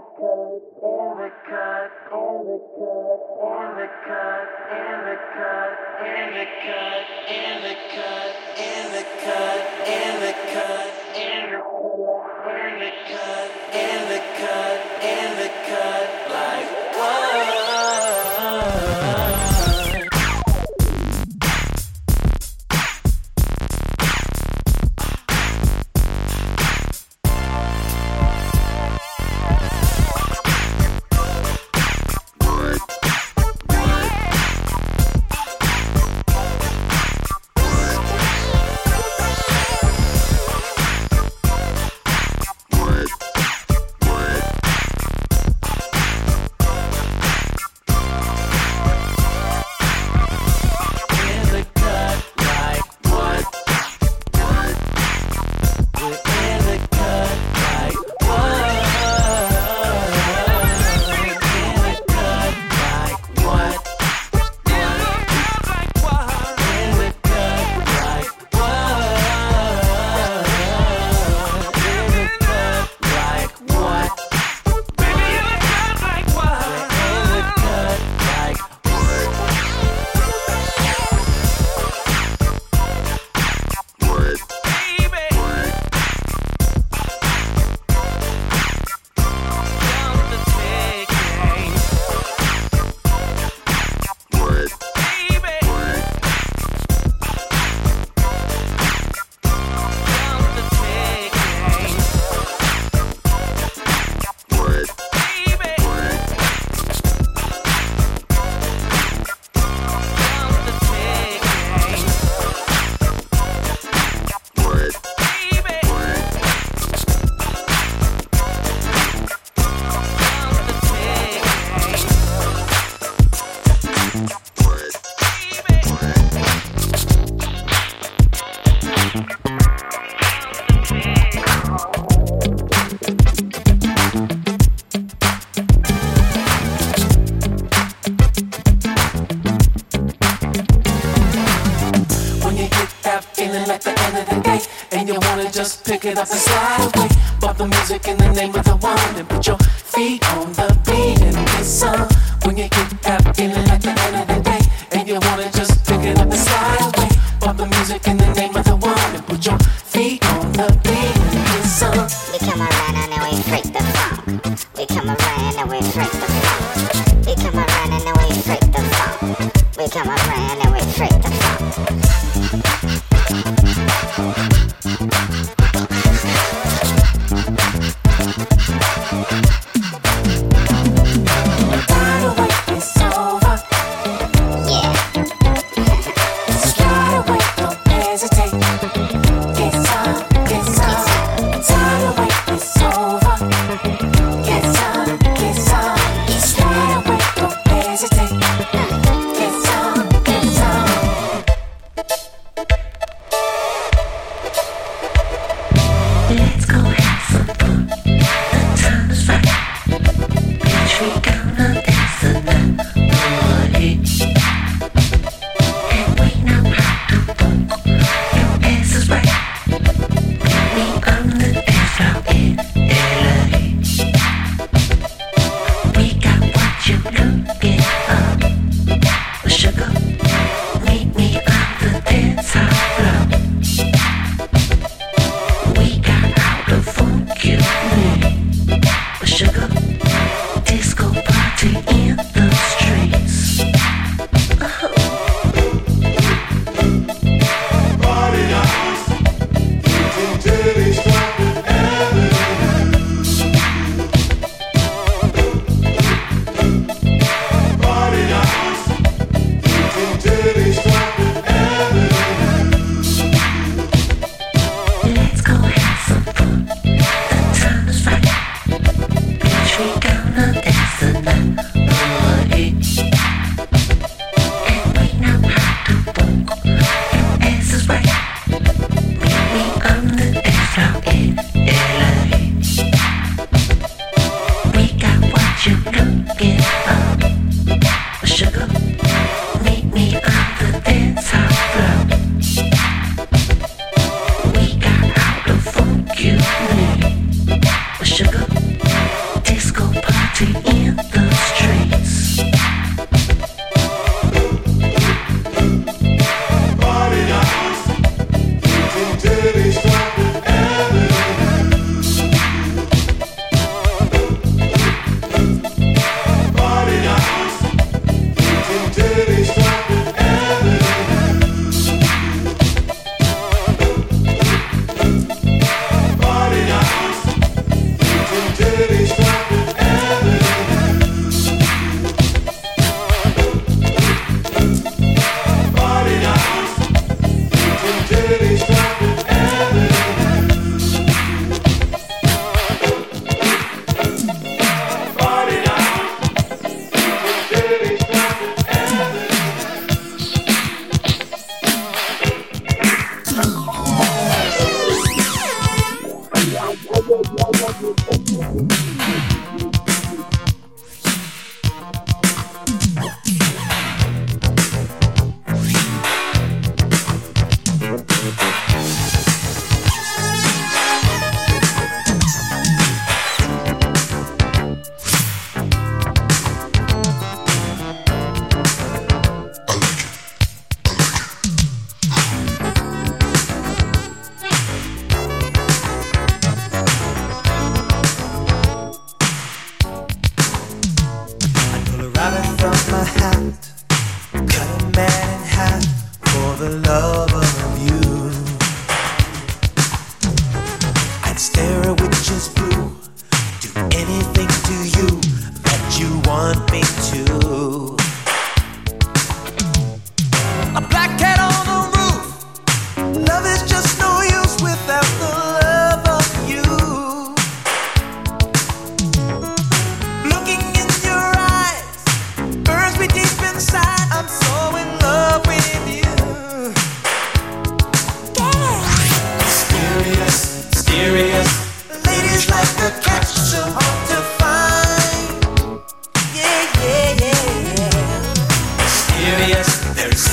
In the cut, in the cut, in the cut, in the cut, in the cut, in the cut, in the cut, in the cut, in the cut, in the cut, in the cut, in the cut, in the cut, like whoa.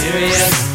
serious.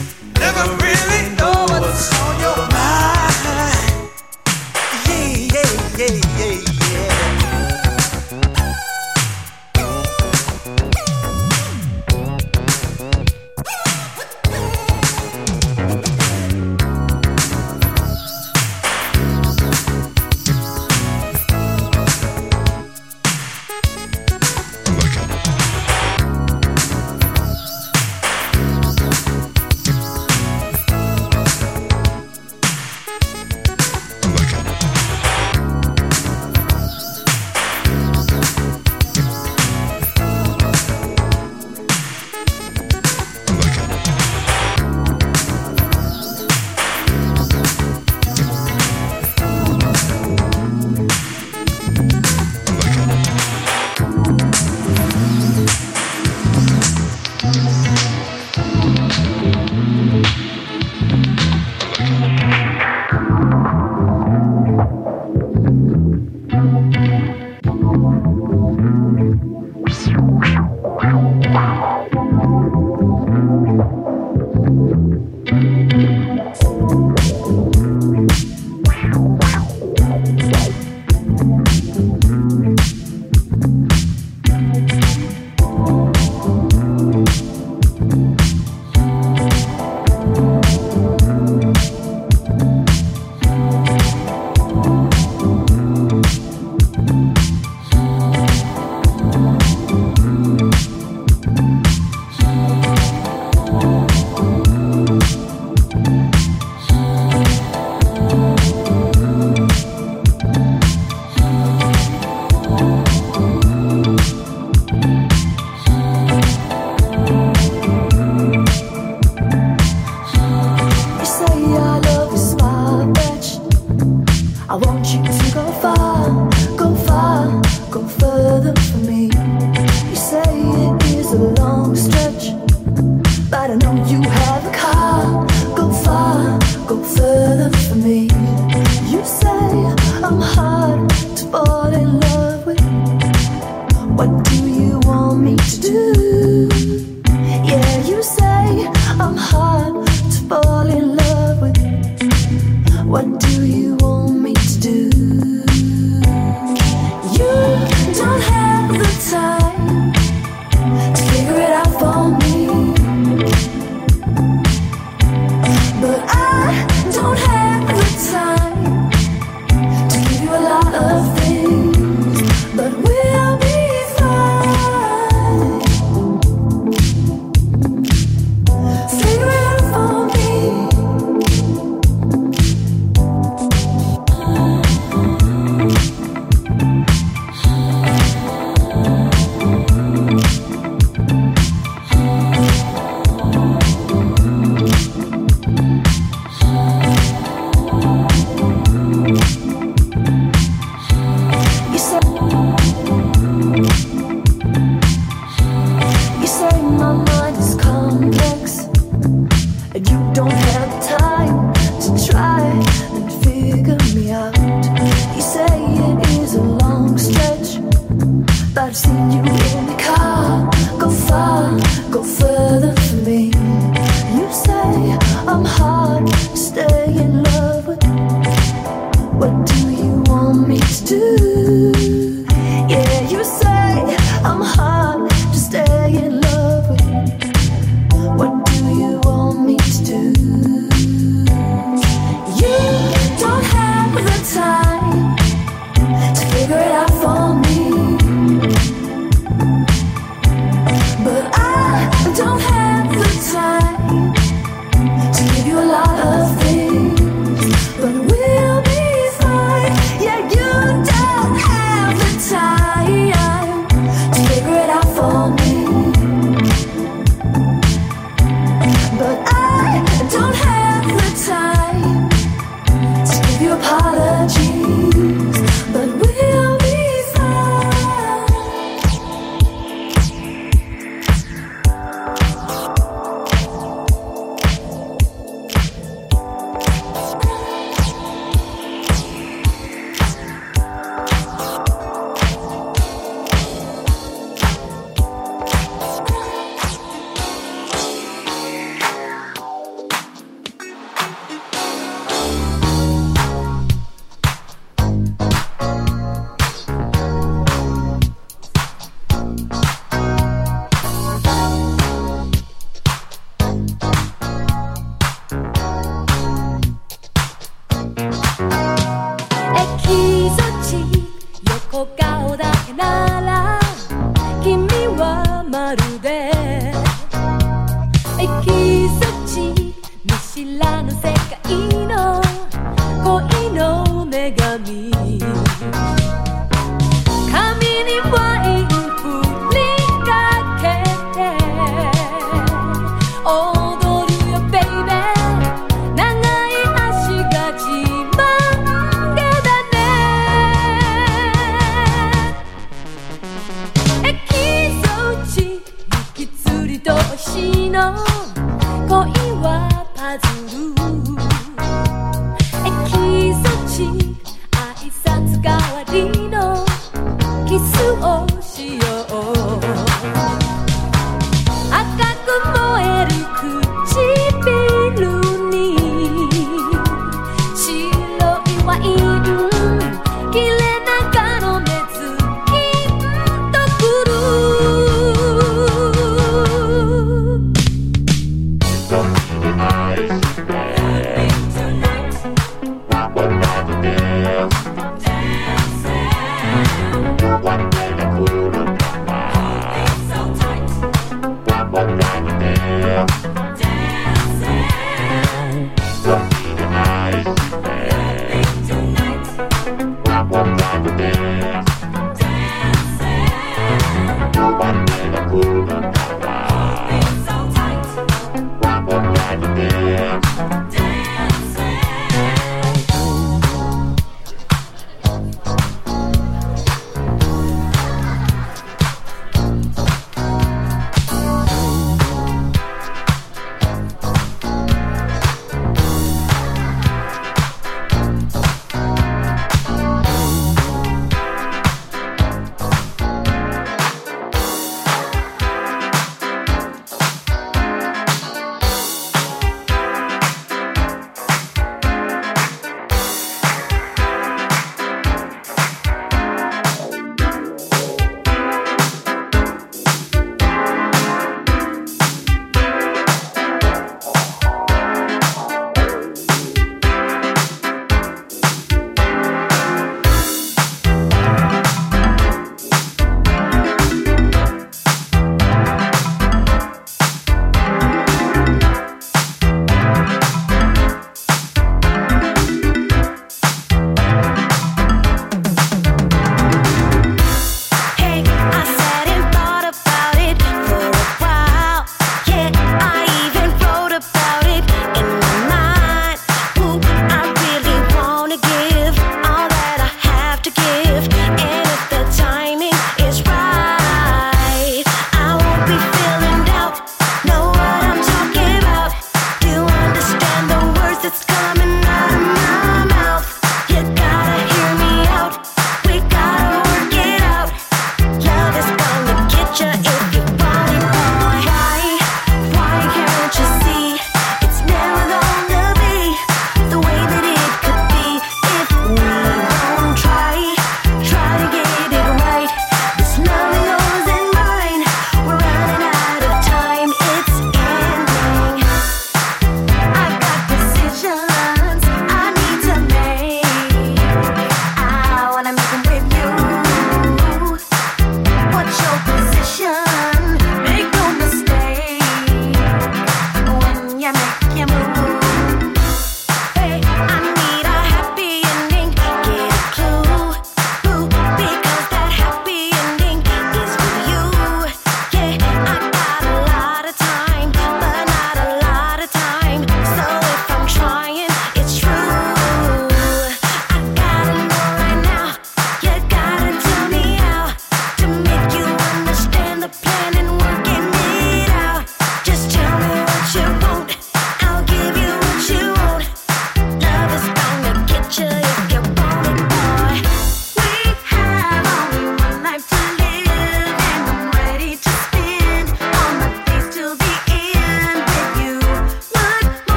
But I've 行しらの見知らぬ世界。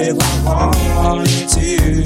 if I wanted to.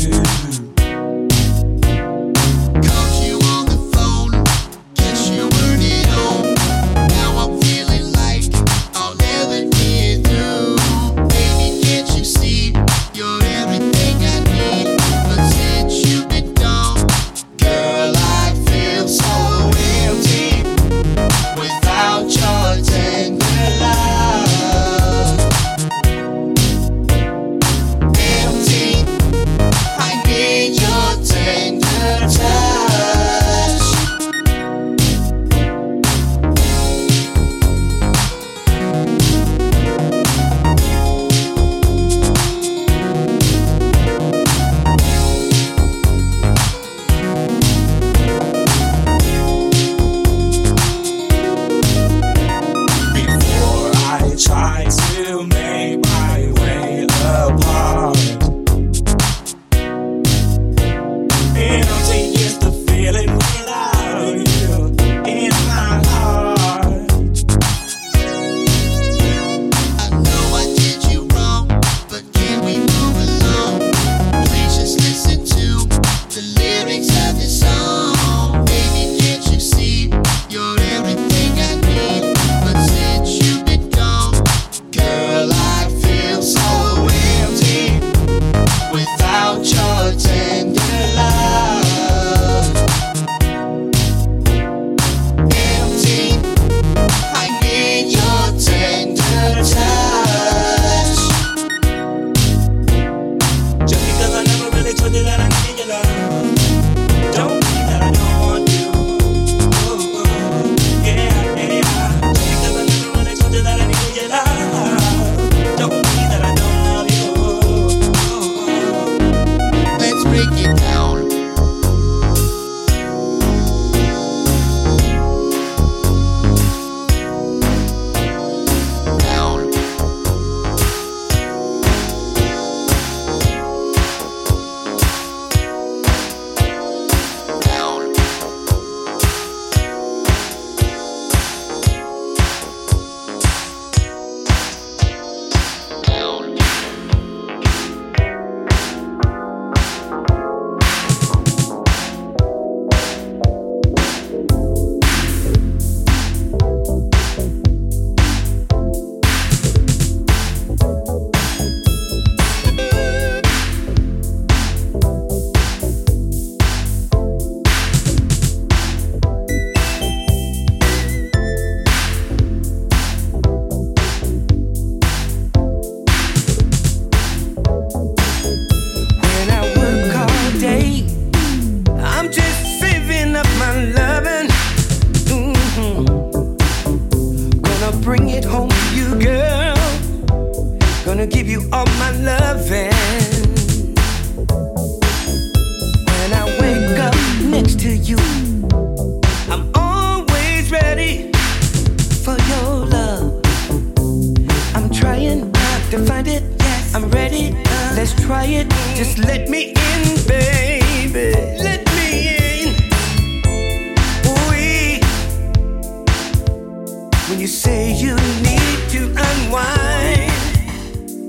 You say you need to unwind,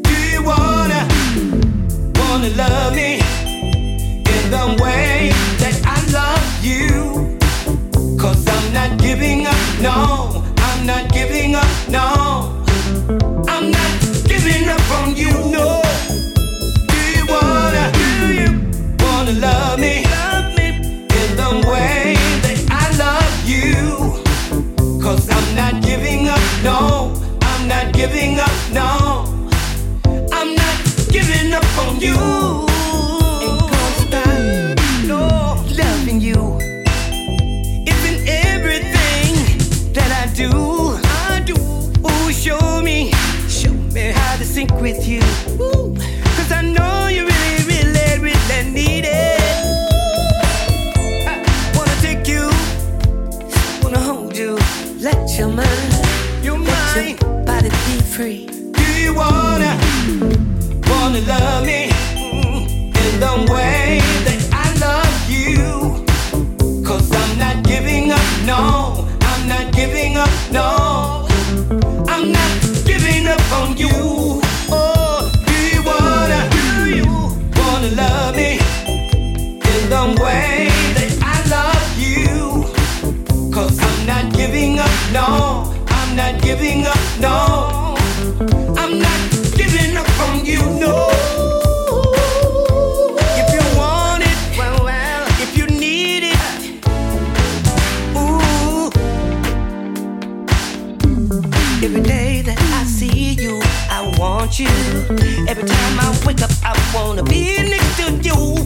do you wanna wanna love me in the way that I love you? Cause I'm not giving up, no, I'm not giving up, no. No. I'm not giving up, no. I'm not giving up on you. Ain't gonna stop, no, loving you. It's in everything that I do. I do. Ooh, show me, show me how to sync with you. No. I'm not giving up, no. I'm not giving up on you, no. If you want it, well, well, if you need it, ooh. Every day that I see you, I want you. Every time I wake up, I wanna be next to you.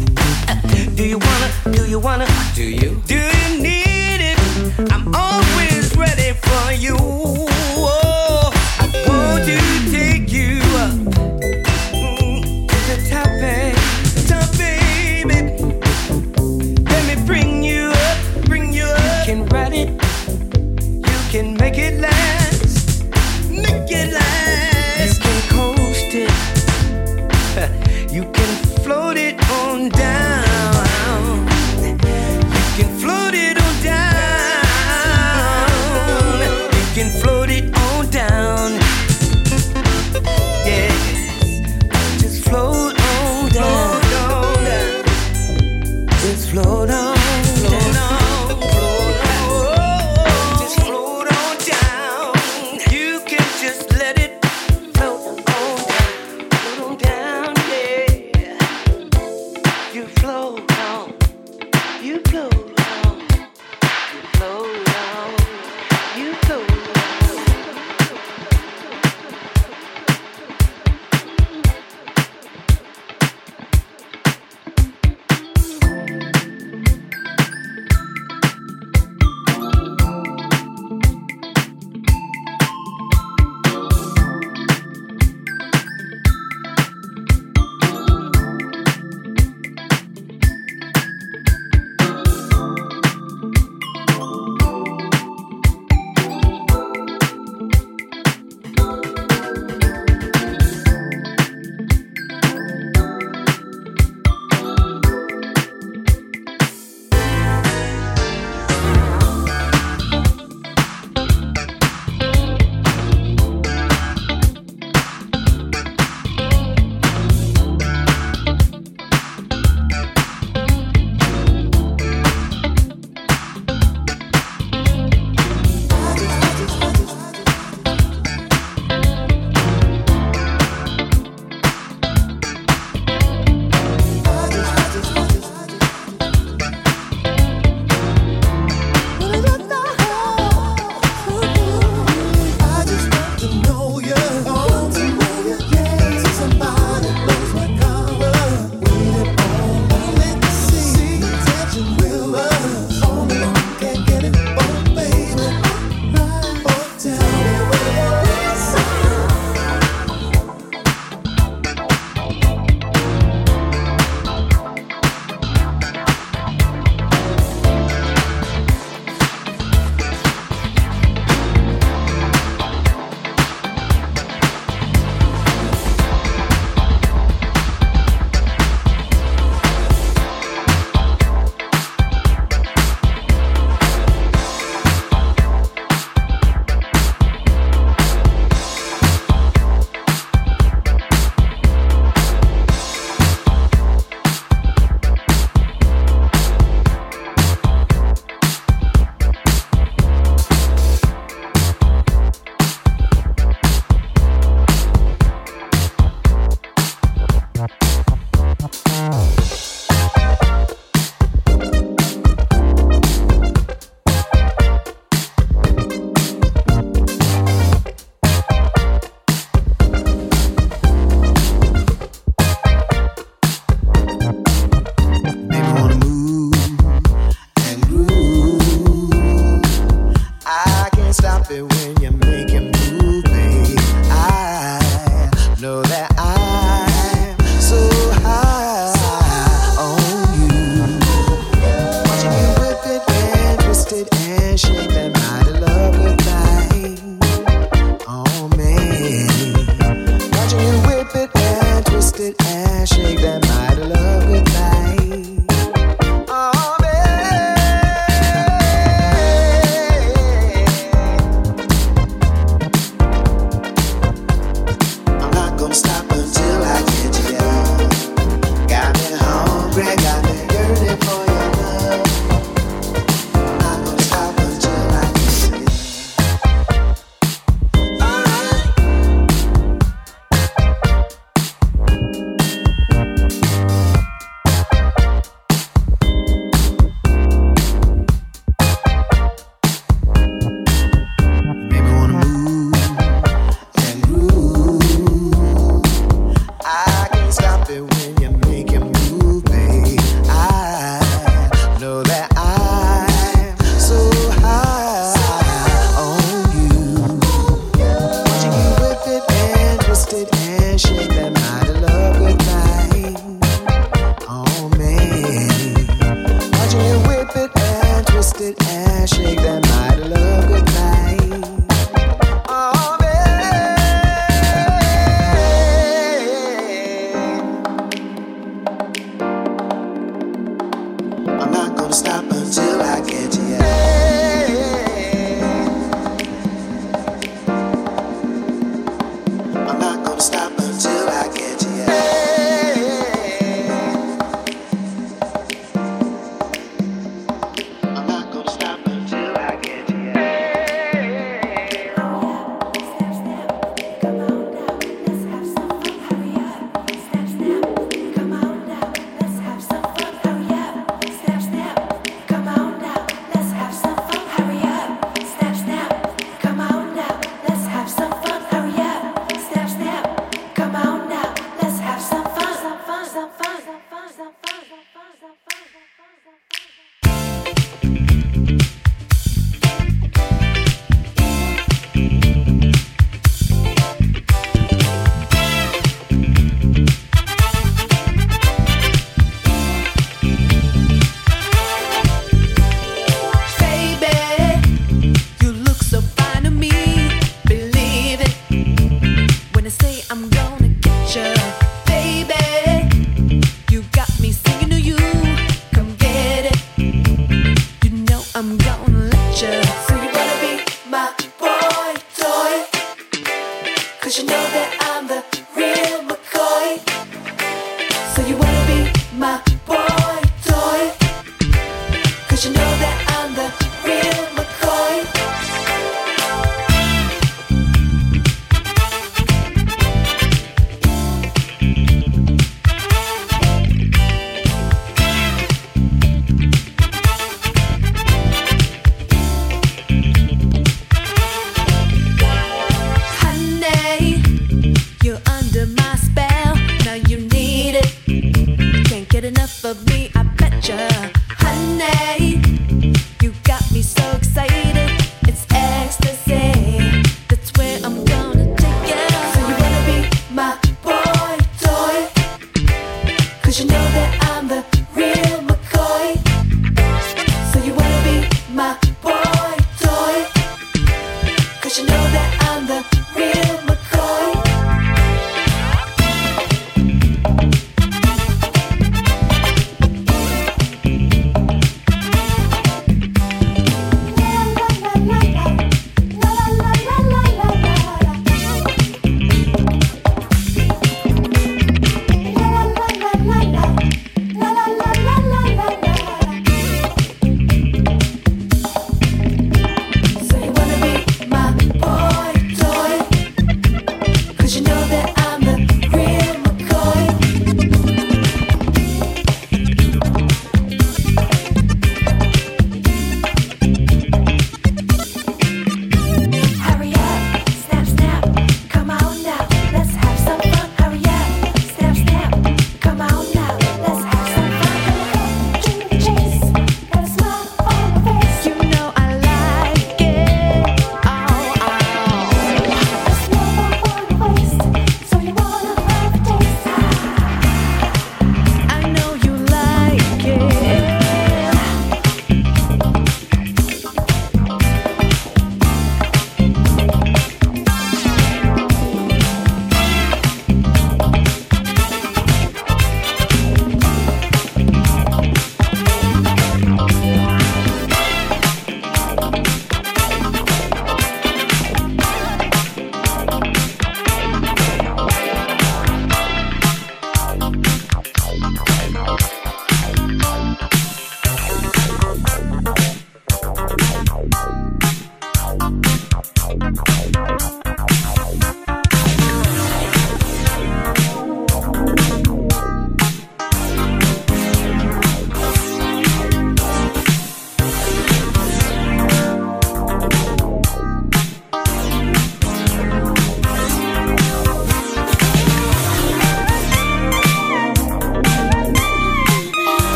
Uh, Do you wanna? Do you wanna? Do you? Do you need it? I'm for you. Oh, I want to take you? Up to the top, baby. Let me bring you up, bring you up. Can write it. You can ride it, last. Make it last. Can coast it. You can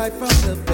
right from the